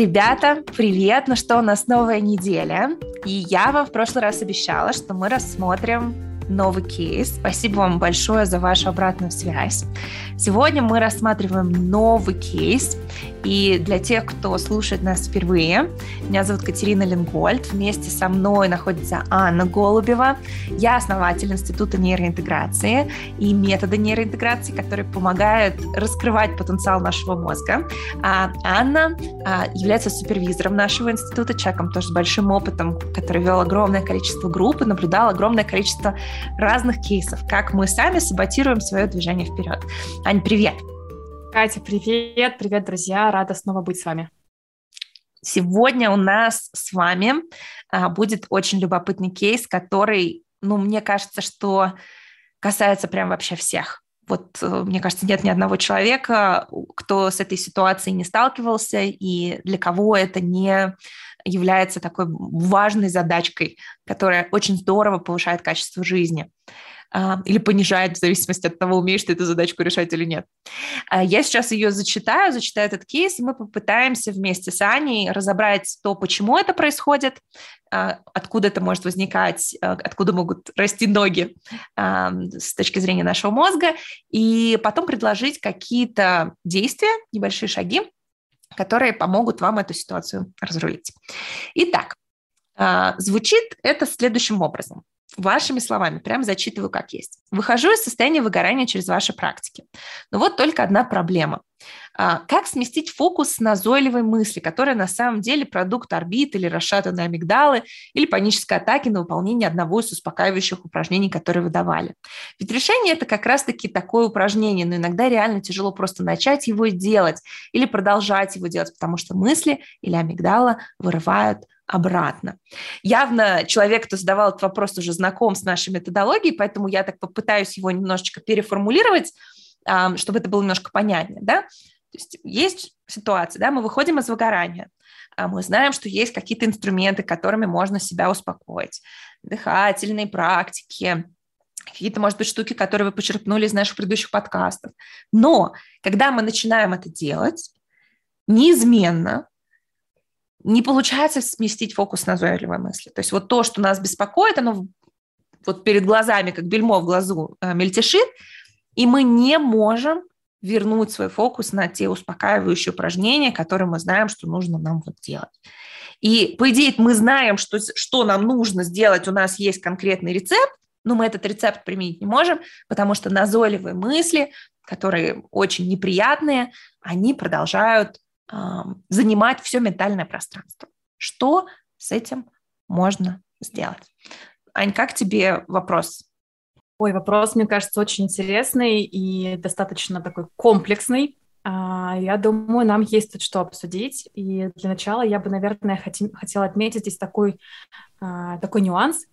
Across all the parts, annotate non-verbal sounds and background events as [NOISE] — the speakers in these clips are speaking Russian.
Ребята, привет! Ну что, у нас новая неделя. И я вам в прошлый раз обещала, что мы рассмотрим новый кейс. Спасибо вам большое за вашу обратную связь. Сегодня мы рассматриваем новый кейс. И для тех, кто слушает нас впервые, меня зовут Катерина Ленгольд. Вместе со мной находится Анна Голубева. Я основатель Института нейроинтеграции и метода нейроинтеграции, который помогает раскрывать потенциал нашего мозга. А Анна а, является супервизором нашего института, человеком тоже с большим опытом, который вел огромное количество групп и наблюдал огромное количество разных кейсов, как мы сами саботируем свое движение вперед. Ань, привет! Катя, привет! Привет, друзья! Рада снова быть с вами. Сегодня у нас с вами а, будет очень любопытный кейс, который, ну, мне кажется, что касается прям вообще всех. Вот, э, мне кажется, нет ни одного человека, кто с этой ситуацией не сталкивался и для кого это не является такой важной задачкой, которая очень здорово повышает качество жизни или понижает в зависимости от того, умеешь ты эту задачку решать или нет. А, я сейчас ее зачитаю, зачитаю этот кейс, и мы попытаемся вместе с Аней разобрать то, почему это происходит, а, откуда это может возникать, откуда могут расти ноги с точки зрения нашего мозга, и потом предложить какие-то действия, небольшие шаги, которые помогут вам эту ситуацию разрулить. Итак, звучит это следующим образом вашими словами, прям зачитываю как есть. Выхожу из состояния выгорания через ваши практики. Но вот только одна проблема. А, как сместить фокус с назойливой мысли, которая на самом деле продукт орбит или расшатанной амигдалы, или панической атаки на выполнение одного из успокаивающих упражнений, которые вы давали. Ведь решение это как раз-таки такое упражнение, но иногда реально тяжело просто начать его делать или продолжать его делать, потому что мысли или амигдала вырывают обратно. Явно человек, кто задавал этот вопрос, уже знаком с нашей методологией, поэтому я так попытаюсь его немножечко переформулировать, чтобы это было немножко понятнее. Да? То есть есть ситуация, да, мы выходим из выгорания, а мы знаем, что есть какие-то инструменты, которыми можно себя успокоить. Дыхательные практики, какие-то, может быть, штуки, которые вы почерпнули из наших предыдущих подкастов. Но когда мы начинаем это делать, неизменно не получается сместить фокус на назойливой мысли. То есть вот то, что нас беспокоит, оно вот перед глазами, как бельмо в глазу, э, мельтешит, и мы не можем вернуть свой фокус на те успокаивающие упражнения, которые мы знаем, что нужно нам вот делать. И, по идее, мы знаем, что, что нам нужно сделать, у нас есть конкретный рецепт, но мы этот рецепт применить не можем, потому что назойливые мысли, которые очень неприятные, они продолжают занимать все ментальное пространство. Что с этим можно сделать? Ань, как тебе вопрос? Ой, вопрос, мне кажется, очень интересный и достаточно такой комплексный. А, я думаю, нам есть тут что обсудить. И для начала я бы, наверное, хотела отметить здесь такой, а, такой нюанс.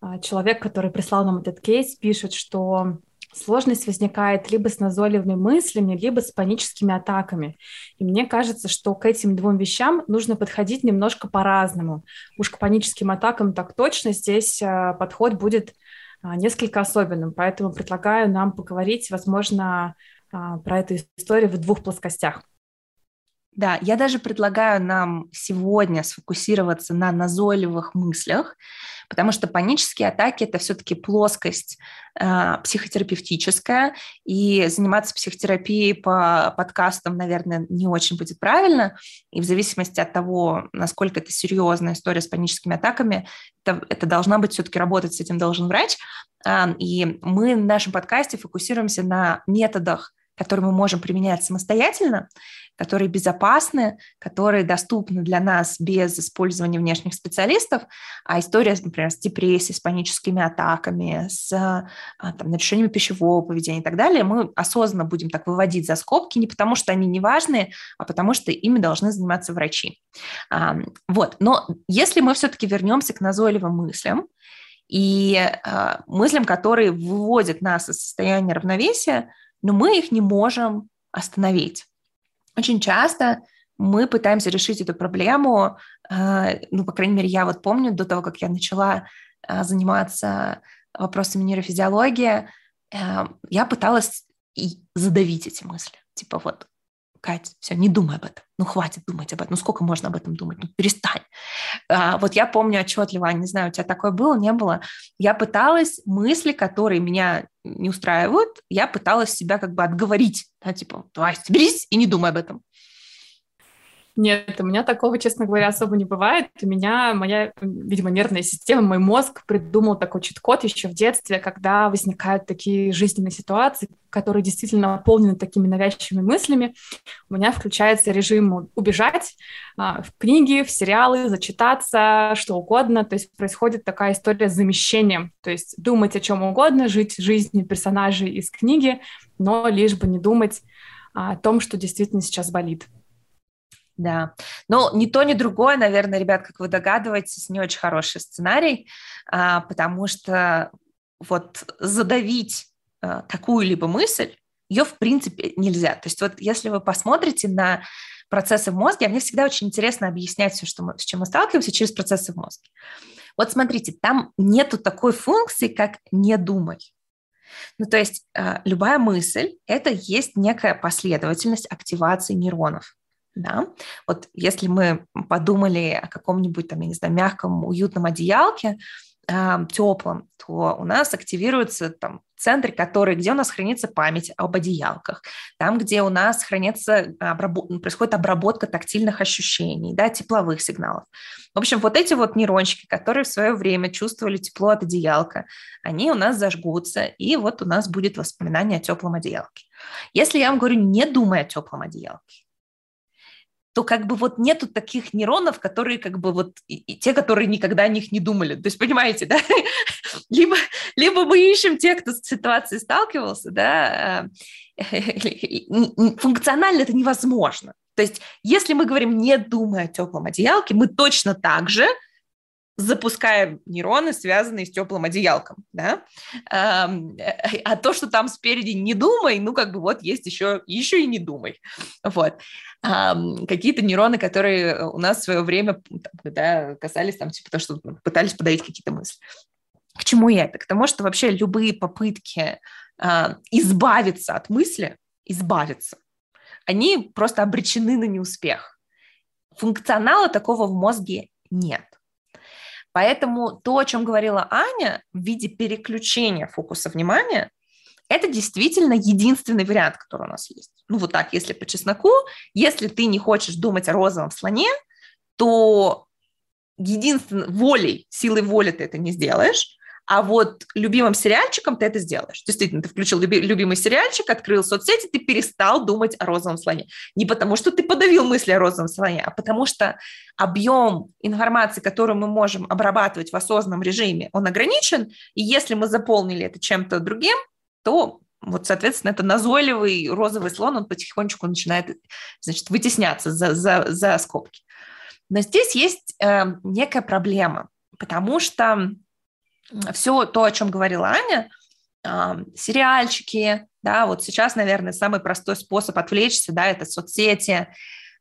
А, человек, который прислал нам этот кейс, пишет, что сложность возникает либо с назойливыми мыслями, либо с паническими атаками. И мне кажется, что к этим двум вещам нужно подходить немножко по-разному. Уж к паническим атакам так точно здесь а, подход будет а, несколько особенным. Поэтому предлагаю нам поговорить, возможно, а, про эту историю в двух плоскостях. Да, я даже предлагаю нам сегодня сфокусироваться на назойливых мыслях, потому что панические атаки это все-таки плоскость э, психотерапевтическая, и заниматься психотерапией по подкастам, наверное, не очень будет правильно, и в зависимости от того, насколько это серьезная история с паническими атаками, это, это должна быть все-таки работать с этим должен врач, э, и мы в нашем подкасте фокусируемся на методах которые мы можем применять самостоятельно, которые безопасны, которые доступны для нас без использования внешних специалистов, а история, например, с депрессией, с паническими атаками, с а, там, нарушениями пищевого поведения и так далее, мы осознанно будем так выводить за скобки не потому, что они не важные, а потому что ими должны заниматься врачи. Вот. Но если мы все-таки вернемся к назойливым мыслям, и э, мыслям, которые выводят нас из состояния равновесия, но мы их не можем остановить. Очень часто мы пытаемся решить эту проблему, э, ну, по крайней мере, я вот помню до того, как я начала э, заниматься вопросами нейрофизиологии, э, я пыталась задавить эти мысли. Типа вот Кать, все, не думай об этом. Ну, хватит думать об этом. Ну, сколько можно об этом думать? Ну, перестань. А, вот я помню отчетливо, не знаю, у тебя такое было, не было. Я пыталась мысли, которые меня не устраивают, я пыталась себя как бы отговорить. Да, типа, давай, соберись и не думай об этом. Нет, у меня такого, честно говоря, особо не бывает. У меня моя, видимо, нервная система, мой мозг придумал такой чит-код еще в детстве, когда возникают такие жизненные ситуации, которые действительно наполнены такими навязчивыми мыслями. У меня включается режим убежать а, в книги, в сериалы, зачитаться, что угодно. То есть происходит такая история с замещением. То есть думать о чем угодно, жить жизнью персонажей из книги, но лишь бы не думать о том, что действительно сейчас болит. Да. Ну, ни то, ни другое, наверное, ребят, как вы догадываетесь, не очень хороший сценарий, а, потому что вот задавить а, какую-либо мысль, ее в принципе нельзя. То есть вот если вы посмотрите на процессы в мозге, а мне всегда очень интересно объяснять все, что мы, с чем мы сталкиваемся через процессы в мозге. Вот смотрите, там нету такой функции, как «не думай». Ну, то есть любая мысль – это есть некая последовательность активации нейронов да, вот если мы подумали о каком-нибудь там, я не знаю, мягком, уютном одеялке, э, теплом, то у нас активируется там центр, который, где у нас хранится память об одеялках, там, где у нас хранится, обработ... происходит обработка тактильных ощущений, да, тепловых сигналов. В общем, вот эти вот нейрончики, которые в свое время чувствовали тепло от одеялка, они у нас зажгутся, и вот у нас будет воспоминание о теплом одеялке. Если я вам говорю, не думай о теплом одеялке, то как бы вот нету таких нейронов, которые как бы вот и, и те, которые никогда о них не думали. То есть, понимаете, да? [LAUGHS] либо, либо мы ищем тех, кто с ситуацией сталкивался, да, [LAUGHS] функционально это невозможно. То есть, если мы говорим «не думая о теплом одеялке», мы точно так же запускаем нейроны, связанные с теплым одеялком, да, а то, что там спереди не думай, ну, как бы вот есть еще, еще и не думай, вот. Какие-то нейроны, которые у нас в свое время да, касались там, типа, то, что пытались подавить какие-то мысли. К чему я это? К тому, что вообще любые попытки э, избавиться от мысли, избавиться, они просто обречены на неуспех. Функционала такого в мозге нет. Поэтому то, о чем говорила Аня, в виде переключения фокуса внимания, это действительно единственный вариант, который у нас есть. Ну вот так, если по чесноку, если ты не хочешь думать о розовом слоне, то единственной волей, силой воли ты это не сделаешь, а вот любимым сериальчиком ты это сделаешь. Действительно, ты включил люби- любимый сериальчик, открыл соцсети, ты перестал думать о розовом слоне. Не потому, что ты подавил мысли о розовом слоне, а потому что объем информации, которую мы можем обрабатывать в осознанном режиме, он ограничен, и если мы заполнили это чем-то другим, то вот, соответственно, это назойливый розовый слон, он потихонечку начинает, значит, вытесняться за, за, за скобки. Но здесь есть э, некая проблема, потому что все то, о чем говорила Аня, сериальчики, да, вот сейчас, наверное, самый простой способ отвлечься, да, это соцсети,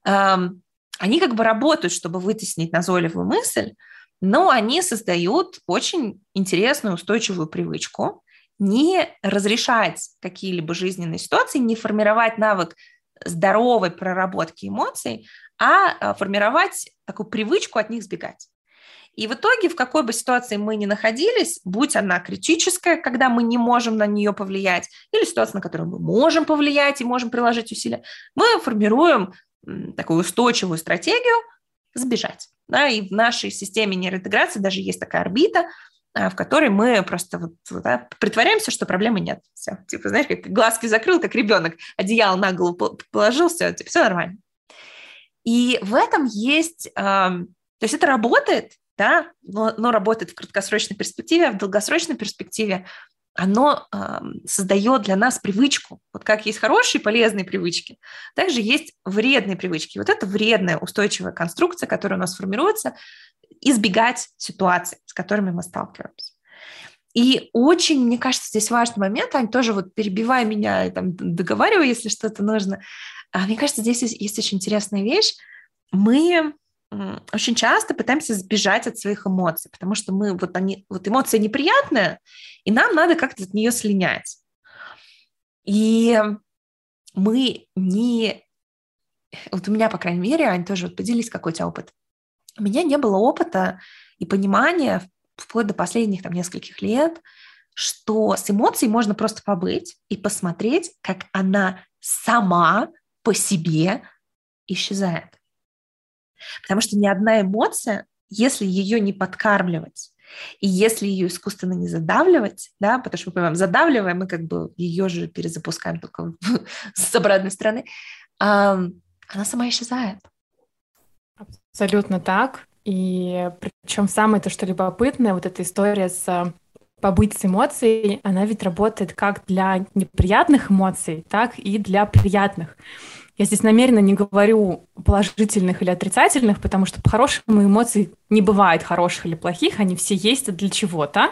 они как бы работают, чтобы вытеснить назойливую мысль, но они создают очень интересную устойчивую привычку не разрешать какие-либо жизненные ситуации, не формировать навык здоровой проработки эмоций, а, а формировать такую привычку от них сбегать. И в итоге, в какой бы ситуации мы ни находились, будь она критическая, когда мы не можем на нее повлиять, или ситуация, на которую мы можем повлиять и можем приложить усилия, мы формируем такую устойчивую стратегию сбежать. Да, и в нашей системе нейроинтеграции даже есть такая орбита, а, в которой мы просто вот, да, притворяемся, что проблемы нет. Все. Типа, знаешь, как глазки закрыл, как ребенок, одеяло на голову положил, все, типа, все нормально. И в этом есть... Э, то есть это работает, да, но, но работает в краткосрочной перспективе, а в долгосрочной перспективе оно э, создает для нас привычку. Вот как есть хорошие полезные привычки, также есть вредные привычки. Вот это вредная устойчивая конструкция, которая у нас формируется, избегать ситуаций, с которыми мы сталкиваемся. И очень, мне кажется, здесь важный момент, Ань, тоже вот перебивай меня, там, договаривай, если что-то нужно. А, мне кажется, здесь есть, есть очень интересная вещь. Мы очень часто пытаемся сбежать от своих эмоций, потому что мы вот они, вот эмоция неприятная, и нам надо как-то от нее слинять. И мы не вот у меня, по крайней мере, Ань, тоже вот поделись, какой у тебя опыт. У меня не было опыта и понимания вплоть до последних там нескольких лет, что с эмоцией можно просто побыть и посмотреть, как она сама по себе исчезает. Потому что ни одна эмоция, если ее не подкармливать, и если ее искусственно не задавливать, да, потому что мы понимаем, задавливаем, мы как бы ее же перезапускаем только [LAUGHS] с обратной стороны, она сама исчезает. Абсолютно так. И причем самое то, что любопытное, вот эта история с побыть с эмоцией, она ведь работает как для неприятных эмоций, так и для приятных. Я здесь намеренно не говорю положительных или отрицательных, потому что по-хорошему эмоций не бывает хороших или плохих, они все есть для чего-то.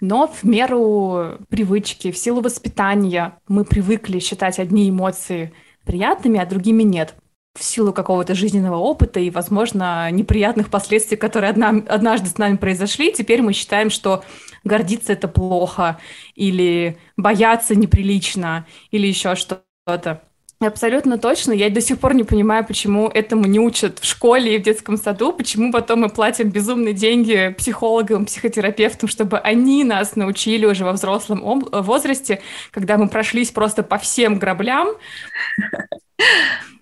Но в меру привычки, в силу воспитания мы привыкли считать одни эмоции приятными, а другими нет в силу какого-то жизненного опыта и, возможно, неприятных последствий, которые одна, однажды с нами произошли, теперь мы считаем, что гордиться это плохо, или бояться неприлично, или еще что-то. Абсолютно точно. Я до сих пор не понимаю, почему этому не учат в школе и в детском саду, почему потом мы платим безумные деньги психологам, психотерапевтам, чтобы они нас научили уже во взрослом возрасте, когда мы прошлись просто по всем граблям,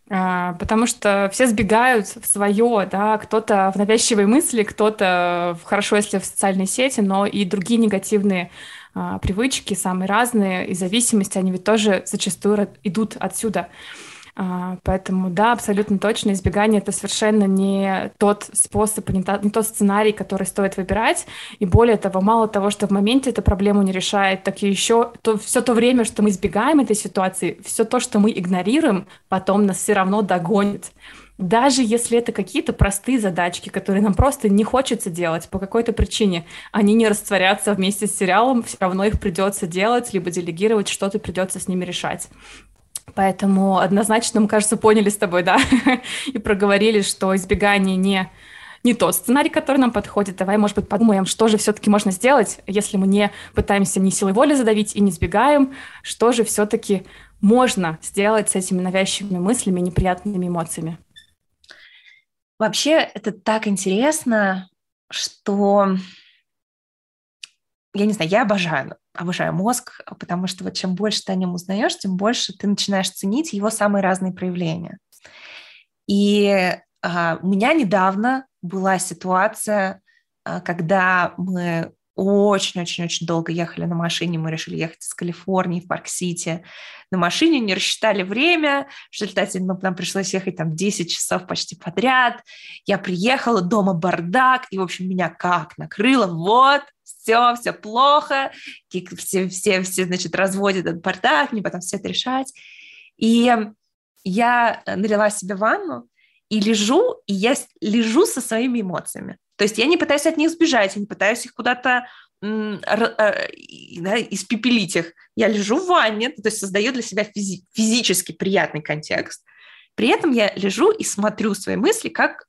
а, потому что все сбегают в свое, да, кто-то в навязчивые мысли, кто-то хорошо, если в социальной сети, но и другие негативные а, привычки, самые разные, и зависимости, они ведь тоже зачастую идут отсюда. А, поэтому да, абсолютно точно, избегание это совершенно не тот способ, не, та, не тот сценарий, который стоит выбирать. И более того, мало того, что в моменте эта проблему не решает, так и еще то, все то время, что мы избегаем этой ситуации, все то, что мы игнорируем, потом нас все равно догонит. Даже если это какие-то простые задачки, которые нам просто не хочется делать по какой-то причине, они не растворятся вместе с сериалом, все равно их придется делать, либо делегировать, что-то придется с ними решать. Поэтому однозначно, мы, кажется, поняли с тобой, да, [LAUGHS] и проговорили, что избегание не не тот сценарий, который нам подходит. Давай, может быть, подумаем, что же все-таки можно сделать, если мы не пытаемся ни силой воли задавить и не сбегаем, что же все-таки можно сделать с этими навязчивыми мыслями, неприятными эмоциями. Вообще, это так интересно, что я не знаю, я обожаю, обожаю мозг, потому что вот чем больше ты о нем узнаешь, тем больше ты начинаешь ценить его самые разные проявления. И а, у меня недавно была ситуация, а, когда мы очень-очень-очень долго ехали на машине. Мы решили ехать из Калифорнии в Парк-Сити на машине, не рассчитали время. В результате ну, нам пришлось ехать там 10 часов почти подряд. Я приехала, дома бардак, и, в общем, меня как накрыло. Вот, все, все плохо, все, все, все, значит, разводят этот бардак, мне потом все это решать. И я налила себе ванну, и лежу, и я лежу со своими эмоциями. То есть я не пытаюсь от них сбежать, я не пытаюсь их куда-то э, да, испепелить их. Я лежу в ванне, то есть создаю для себя физи- физически приятный контекст. При этом я лежу и смотрю свои мысли как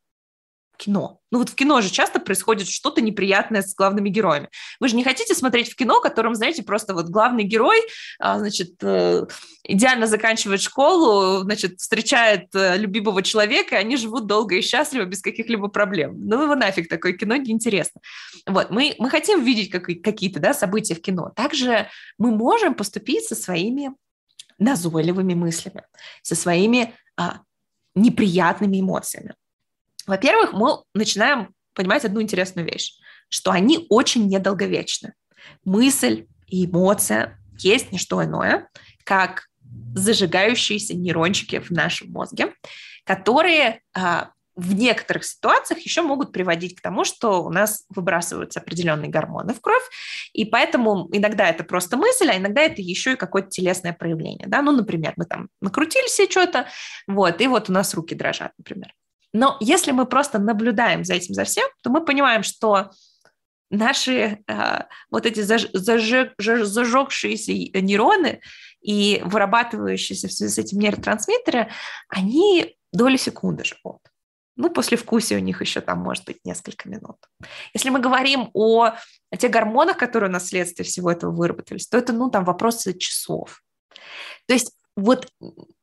кино. Ну вот в кино же часто происходит что-то неприятное с главными героями. Вы же не хотите смотреть в кино, которым, знаете, просто вот главный герой, а, значит, э, идеально заканчивает школу, значит, встречает э, любимого человека, и они живут долго и счастливо без каких-либо проблем. Ну его нафиг, такое кино неинтересно. Вот, мы, мы хотим видеть как, какие-то да, события в кино. Также мы можем поступить со своими назойливыми мыслями, со своими а, неприятными эмоциями. Во-первых, мы начинаем понимать одну интересную вещь, что они очень недолговечны. Мысль и эмоция есть не что иное, как зажигающиеся нейрончики в нашем мозге, которые а, в некоторых ситуациях еще могут приводить к тому, что у нас выбрасываются определенные гормоны в кровь, и поэтому иногда это просто мысль, а иногда это еще и какое-то телесное проявление. Да? Ну, например, мы там накрутили себе что-то, вот, и вот у нас руки дрожат, например. Но если мы просто наблюдаем за этим, за всем, то мы понимаем, что наши э, вот эти заж, зажег, зажегшиеся нейроны и вырабатывающиеся в связи с этим нейротрансмиттеры, они доли секунды живут. Ну, после вкусия у них еще там может быть несколько минут. Если мы говорим о, о тех гормонах, которые у нас вследствие всего этого выработались, то это, ну, там вопросы часов. То есть вот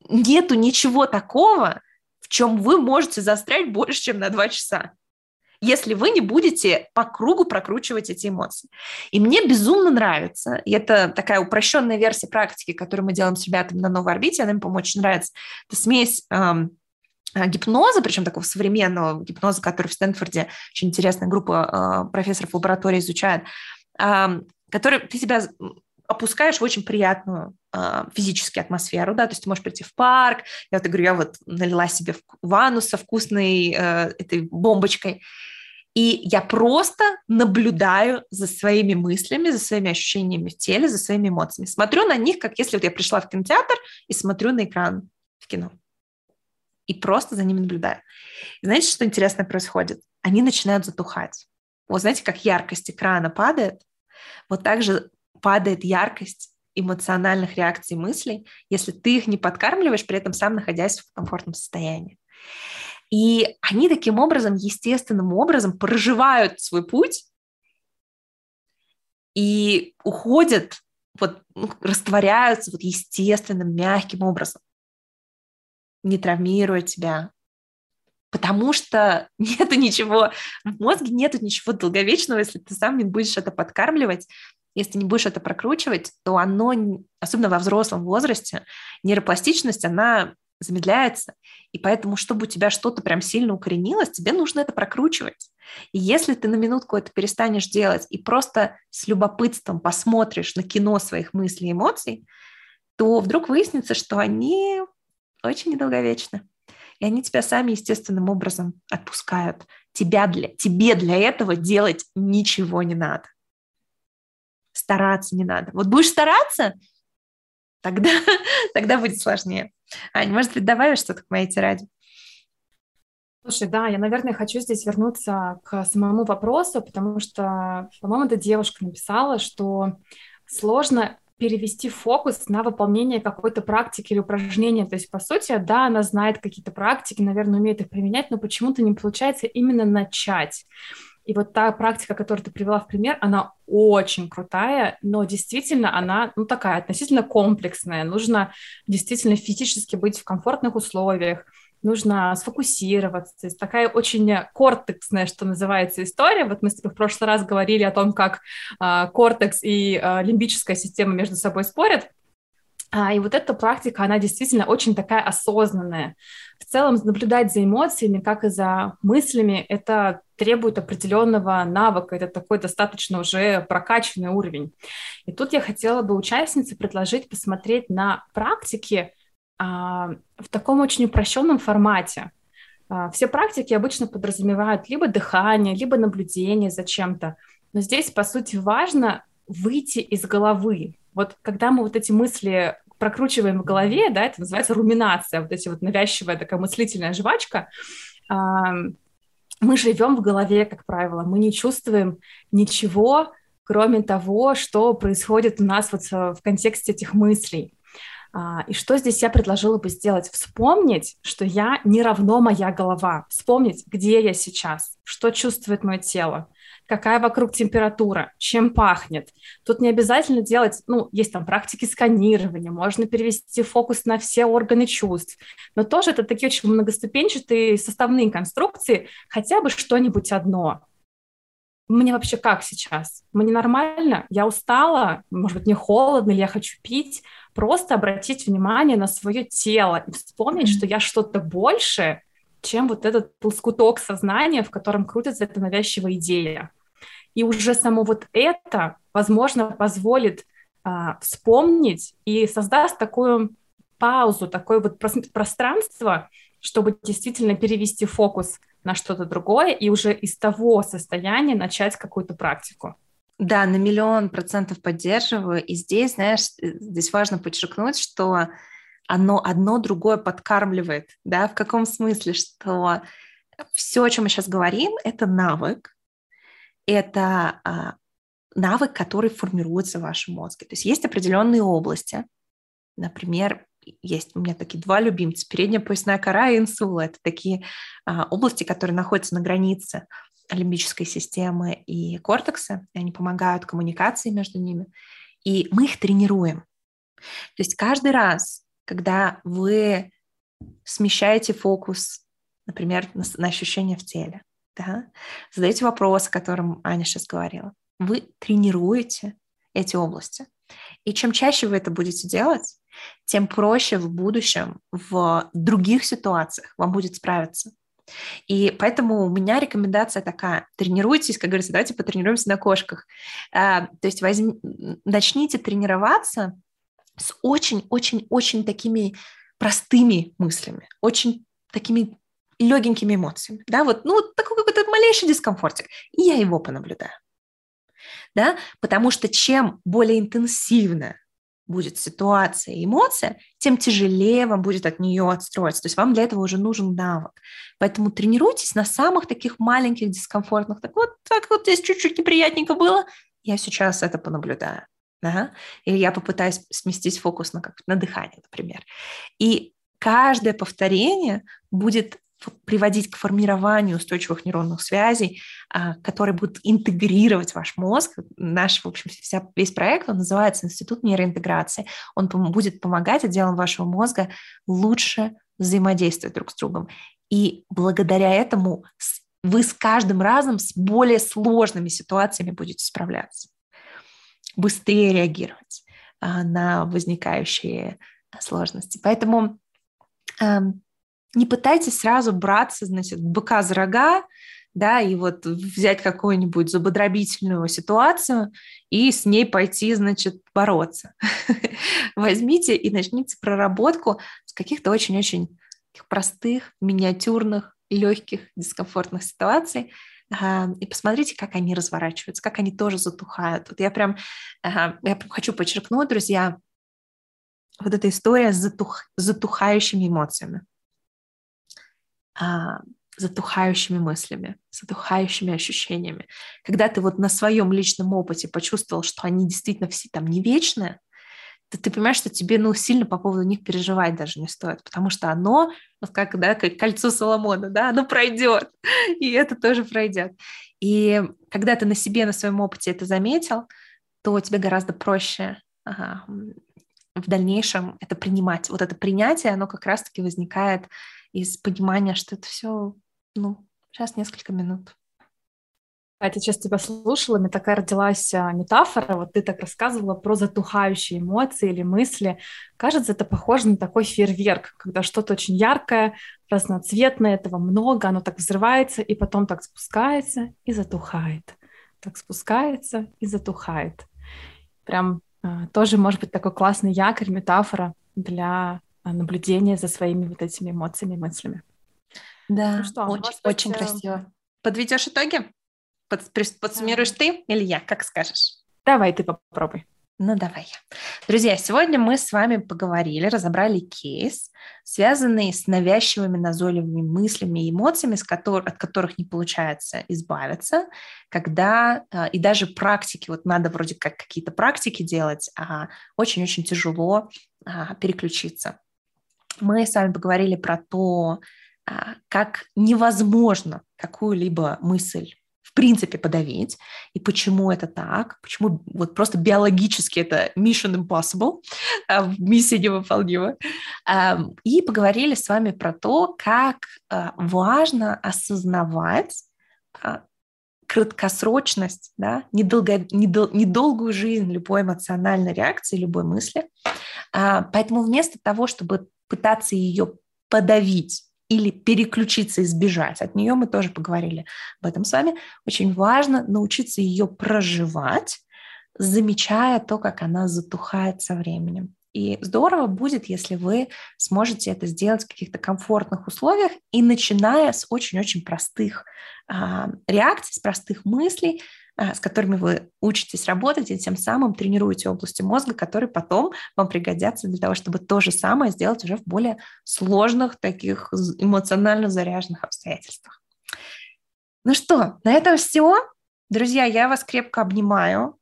нету ничего такого, чем вы можете застрять больше, чем на два часа если вы не будете по кругу прокручивать эти эмоции. И мне безумно нравится, и это такая упрощенная версия практики, которую мы делаем с ребятами на новой орбите, она им, по-моему, очень нравится. Это смесь эм, гипноза, причем такого современного гипноза, который в Стэнфорде очень интересная группа э, профессоров лаборатории изучает, э, который ты себя опускаешь в очень приятную э, физически атмосферу, да, то есть ты можешь прийти в парк, я вот говорю, я вот налила себе ванну со вкусной э, этой бомбочкой, и я просто наблюдаю за своими мыслями, за своими ощущениями в теле, за своими эмоциями. Смотрю на них, как если вот я пришла в кинотеатр и смотрю на экран в кино. И просто за ними наблюдаю. И знаете, что интересно происходит? Они начинают затухать. Вот знаете, как яркость экрана падает? Вот так же падает яркость эмоциональных реакций мыслей, если ты их не подкармливаешь, при этом сам находясь в комфортном состоянии. И они таким образом, естественным образом проживают свой путь и уходят, вот, ну, растворяются вот естественным, мягким образом, не травмируя тебя. Потому что [LAUGHS] нету ничего, в мозге нету ничего долговечного, если ты сам не будешь это подкармливать, если не будешь это прокручивать, то оно, особенно во взрослом возрасте, нейропластичность, она замедляется. И поэтому, чтобы у тебя что-то прям сильно укоренилось, тебе нужно это прокручивать. И если ты на минутку это перестанешь делать и просто с любопытством посмотришь на кино своих мыслей и эмоций, то вдруг выяснится, что они очень недолговечны. И они тебя сами естественным образом отпускают. Тебя для, тебе для этого делать ничего не надо. Стараться не надо. Вот будешь стараться, тогда, [LAUGHS] тогда будет сложнее. Ань, может быть, добавишь что-то к моей тираде? Слушай, да, я, наверное, хочу здесь вернуться к самому вопросу, потому что, по-моему, эта девушка написала, что сложно перевести фокус на выполнение какой-то практики или упражнения. То есть, по сути, да, она знает какие-то практики, наверное, умеет их применять, но почему-то не получается именно начать. И вот та практика, которую ты привела в пример, она очень крутая, но действительно она, ну, такая относительно комплексная. Нужно действительно физически быть в комфортных условиях, нужно сфокусироваться. То есть такая очень кортексная, что называется, история. Вот мы с тобой в прошлый раз говорили о том, как э, кортекс и э, лимбическая система между собой спорят. А, и вот эта практика, она действительно очень такая осознанная. В целом наблюдать за эмоциями, как и за мыслями, это требует определенного навыка, это такой достаточно уже прокачанный уровень. И тут я хотела бы участнице предложить посмотреть на практики а, в таком очень упрощенном формате. А, все практики обычно подразумевают либо дыхание, либо наблюдение за чем-то. Но здесь, по сути, важно выйти из головы. Вот когда мы вот эти мысли прокручиваем в голове, да, это называется руминация, вот эти вот навязчивая такая мыслительная жвачка, мы живем в голове, как правило, мы не чувствуем ничего, кроме того, что происходит у нас вот в контексте этих мыслей. А, и что здесь я предложила бы сделать? Вспомнить, что я не равно моя голова. Вспомнить, где я сейчас, что чувствует мое тело, какая вокруг температура, чем пахнет. Тут не обязательно делать, ну, есть там практики сканирования, можно перевести фокус на все органы чувств, но тоже это такие очень многоступенчатые составные конструкции, хотя бы что-нибудь одно. Мне вообще как сейчас? Мне нормально? Я устала? Может быть, мне холодно или я хочу пить? Просто обратить внимание на свое тело и вспомнить, что я что-то большее, чем вот этот лоскуток сознания, в котором крутится эта навязчивая идея. И уже само вот это, возможно, позволит а, вспомнить и создаст такую паузу, такое вот пространство, чтобы действительно перевести фокус на что-то другое и уже из того состояния начать какую-то практику. Да, на миллион процентов поддерживаю. И здесь, знаешь, здесь важно подчеркнуть, что оно одно другое подкармливает, да, в каком смысле, что все, о чем мы сейчас говорим, это навык, это а, навык, который формируется в вашем мозге. То есть есть определенные области, например, есть у меня такие два любимца, передняя поясная кора и инсула. Это такие а, области, которые находятся на границе лимбической системы и кортекса, и они помогают коммуникации между ними. И мы их тренируем. То есть каждый раз, когда вы смещаете фокус например, на, на ощущения в теле. Да? Задаете вопрос, о котором Аня сейчас говорила. Вы тренируете эти области. И чем чаще вы это будете делать, тем проще в будущем в других ситуациях вам будет справиться. И поэтому у меня рекомендация такая. Тренируйтесь, как говорится, давайте потренируемся на кошках. А, то есть возьми, начните тренироваться с очень-очень-очень такими простыми мыслями, очень такими легенькими эмоциями. Да, вот, ну, такой какой-то малейший дискомфортик. И я его понаблюдаю. Да, потому что чем более интенсивно будет ситуация и эмоция, тем тяжелее вам будет от нее отстроиться. То есть вам для этого уже нужен навык. Поэтому тренируйтесь на самых таких маленьких дискомфортных. Так вот, так вот здесь чуть-чуть неприятненько было, я сейчас это понаблюдаю. Да? Или я попытаюсь сместить фокус на, как, на дыхание, например. И каждое повторение будет приводить к формированию устойчивых нейронных связей, а, которые будут интегрировать ваш мозг. Наш, в общем, вся, весь проект, он называется Институт нейроинтеграции. Он будет помогать отделам вашего мозга лучше взаимодействовать друг с другом. И благодаря этому вы с каждым разом с более сложными ситуациями будете справляться, быстрее реагировать а, на возникающие сложности. Поэтому эм, не пытайтесь сразу браться, значит, быка за рога, да, и вот взять какую-нибудь зубодробительную ситуацию и с ней пойти, значит, бороться. [LAUGHS] Возьмите и начните проработку с каких-то очень-очень простых, миниатюрных, легких, дискомфортных ситуаций, и посмотрите, как они разворачиваются, как они тоже затухают. Вот я прям, я хочу подчеркнуть, друзья, вот эта история с затух, затухающими эмоциями а, затухающими мыслями, затухающими ощущениями. Когда ты вот на своем личном опыте почувствовал, что они действительно все там не вечные, то ты понимаешь, что тебе ну, сильно по поводу них переживать даже не стоит, потому что оно, вот как, да, как кольцо Соломона, да, оно пройдет, [LAUGHS] и это тоже пройдет. И когда ты на себе, на своем опыте это заметил, то тебе гораздо проще ага, в дальнейшем это принимать. Вот это принятие, оно как раз-таки возникает из понимания, что это все, ну, сейчас несколько минут. Катя, сейчас тебя слушала, мне такая родилась а, метафора, вот ты так рассказывала про затухающие эмоции или мысли. Кажется, это похоже на такой фейерверк, когда что-то очень яркое, разноцветное, этого много, оно так взрывается и потом так спускается и затухает. Так спускается и затухает. Прям а, тоже может быть такой классный якорь, метафора для а, наблюдение за своими вот этими эмоциями, мыслями. Да, ну что, очень, очень есть... Э, красиво. Подведешь итоги? Под, подсуммируешь ты или я? Как скажешь? Давай ты попробуй. Ну, давай Друзья, сегодня мы с вами поговорили, разобрали кейс, связанный с навязчивыми назойливыми мыслями и эмоциями, с котор- от которых не получается избавиться, когда э, и даже практики, вот надо вроде как какие-то практики делать, а очень-очень тяжело а, переключиться мы с вами поговорили про то, а, как невозможно какую-либо мысль принципе подавить, и почему это так, почему вот просто биологически это mission impossible, а, миссия невыполнима. И поговорили с вами про то, как а, важно осознавать краткосрочность, да, недолго, недол, недолгую жизнь любой эмоциональной реакции, любой мысли. Поэтому вместо того, чтобы пытаться ее подавить или переключиться, избежать. От нее мы тоже поговорили об этом с вами. Очень важно научиться ее проживать, замечая то, как она затухает со временем. И здорово будет, если вы сможете это сделать в каких-то комфортных условиях и начиная с очень-очень простых а, реакций, с простых мыслей, с которыми вы учитесь работать, и тем самым тренируете области мозга, которые потом вам пригодятся для того, чтобы то же самое сделать уже в более сложных, таких эмоционально заряженных обстоятельствах. Ну что, на этом все. Друзья, я вас крепко обнимаю.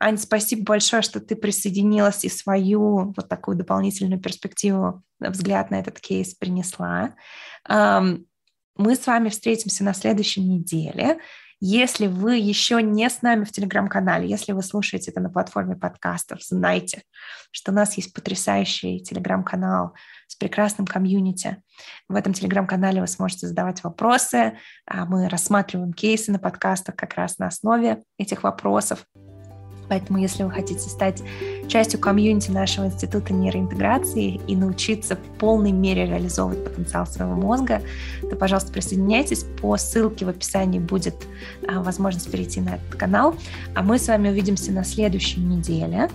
Ань, спасибо большое, что ты присоединилась и свою вот такую дополнительную перспективу, взгляд на этот кейс принесла. Мы с вами встретимся на следующей неделе. Если вы еще не с нами в Телеграм-канале, если вы слушаете это на платформе подкастов, знайте, что у нас есть потрясающий Телеграм-канал с прекрасным комьюнити. В этом Телеграм-канале вы сможете задавать вопросы. А мы рассматриваем кейсы на подкастах как раз на основе этих вопросов. Поэтому, если вы хотите стать частью комьюнити нашего Института нейроинтеграции и научиться в полной мере реализовывать потенциал своего мозга, то, пожалуйста, присоединяйтесь. По ссылке в описании будет а, возможность перейти на этот канал. А мы с вами увидимся на следующей неделе.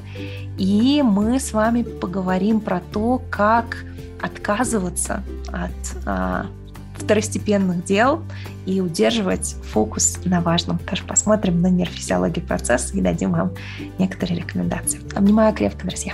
И мы с вами поговорим про то, как отказываться от а, второстепенных дел и удерживать фокус на важном. Тоже посмотрим на нейрофизиологию процесса и дадим вам некоторые рекомендации. Обнимаю крепко, друзья.